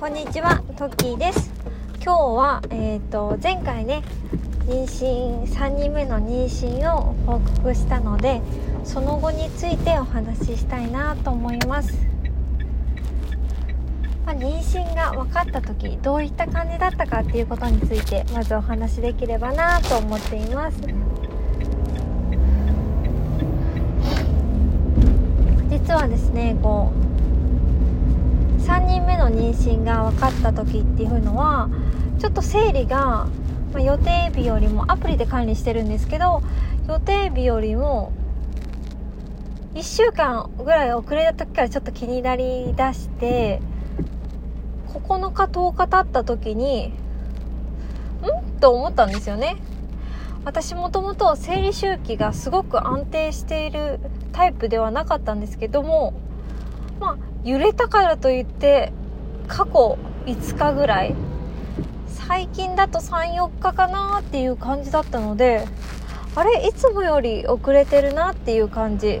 こんにちは、トッキーです。今日は、えっ、と、前回ね、妊娠、3人目の妊娠を報告したので、その後についてお話ししたいなと思います。まあ、妊娠が分かった時、どういった感じだったかっていうことについて、まずお話しできればなと思っています。実はですね、こう、妊娠が分かった時っていうのはちょっと生理が、まあ、予定日よりもアプリで管理してるんですけど予定日よりも1週間ぐらい遅れた時からちょっと気になりだして9日10日経った時にん？と思ったんですよね。私もともと生理周期がすごく安定しているタイプではなかったんですけどもまあ揺れたからといって過去5日ぐらい最近だと34日かなっていう感じだったのであれいつもより遅れてるなっていう感じ。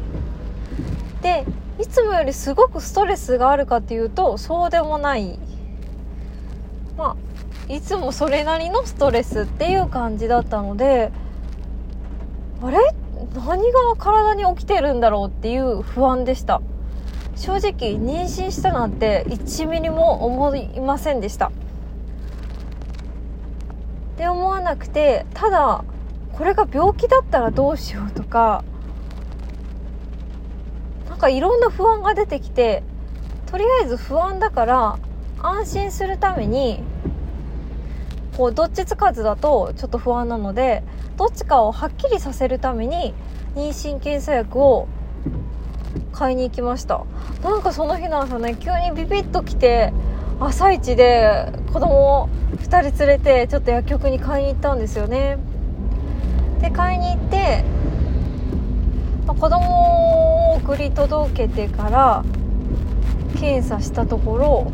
でいつもよりすごくストレスがあるかっていうとそうでもない。まあいつもそれなりのストレスっていう感じだったのであれ？何が体に起きてるんだろうっていう不安でした。正直妊娠したなんて1ミリも思いませんでした。って思わなくてただこれが病気だったらどうしようとかなんかいろんな不安が出てきてとりあえず不安だから安心するためにこうどっちつかずだとちょっと不安なのでどっちかをはっきりさせるために妊娠検査薬を買いに行きました。なんかその日の朝ね。急にビビッと来て朝一で子供を2人連れてちょっと薬局に買いに行ったんですよね。で買いに行って、まあ、子供を送り届けてから検査したところ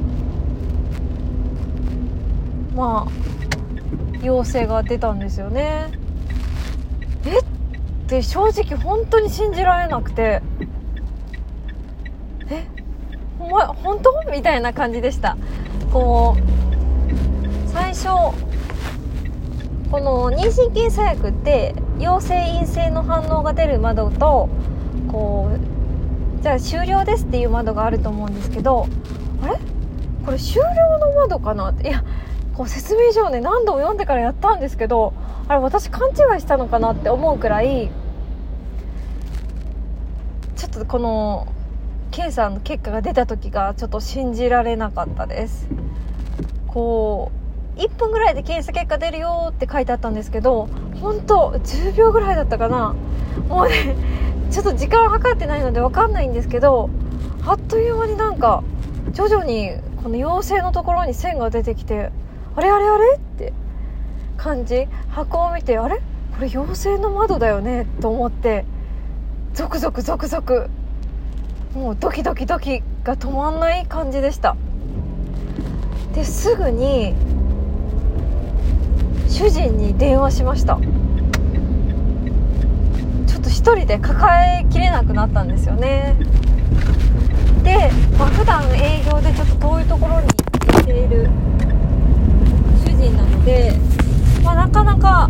まあ陽性が出たんですよね。え？って正直本当に信じられなくて。お前本当？みたいな感じでした。こう最初この妊娠検査薬って陽性陰性の反応が出る窓とこうじゃあ終了ですっていう窓があると思うんですけどあれ？これ終了の窓かな？っていやこう説明書をね何度も読んでからやったんですけどあれ私勘違いしたのかなって思うくらいちょっとこの検査の結果が出た時がちょっと信じられなかったです。こう1分ぐらいで検査結果出るよって書いてあったんですけど本当10秒ぐらいだったかな。もうねちょっと時間を計ってないので分かんないんですけどあっという間になんか徐々にこの陽性のところに線が出てきてあれあれあれって感じ。箱を見てあれ？これ陽性の窓だよねと思ってゾクゾクゾクゾクもうドキドキドキが止まんない感じでした。ですぐに主人に電話しました。ちょっと一人で抱えきれなくなったんですよね。で、まあ、普段営業でちょっと遠いところに行っている主人なので、まあ、なかなか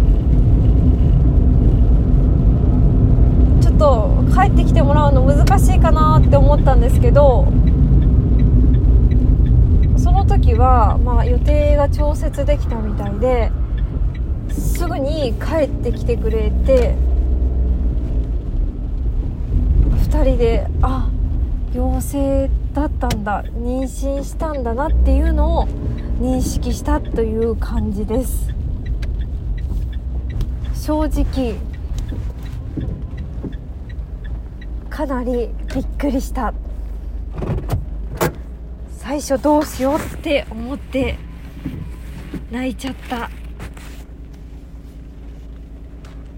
ちょっと帰ってきてもらうの難しいかなって思ったんですけどその時は、まあ、予定が調節できたみたいですぐに帰ってきてくれて2人であ陽性だったんだ妊娠したんだなっていうのを認識したという感じです。正直かなりびっくりした。最初どうしようって思って泣いちゃった。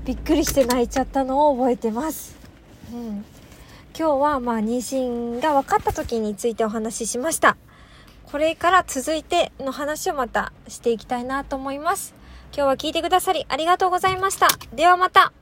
びっくりして泣いちゃったのを覚えてます、うん、今日はまあ妊娠が分かった時についてお話ししました。これから続いての話をまたしていきたいなと思います。今日は聞いてくださりありがとうございました。ではまた。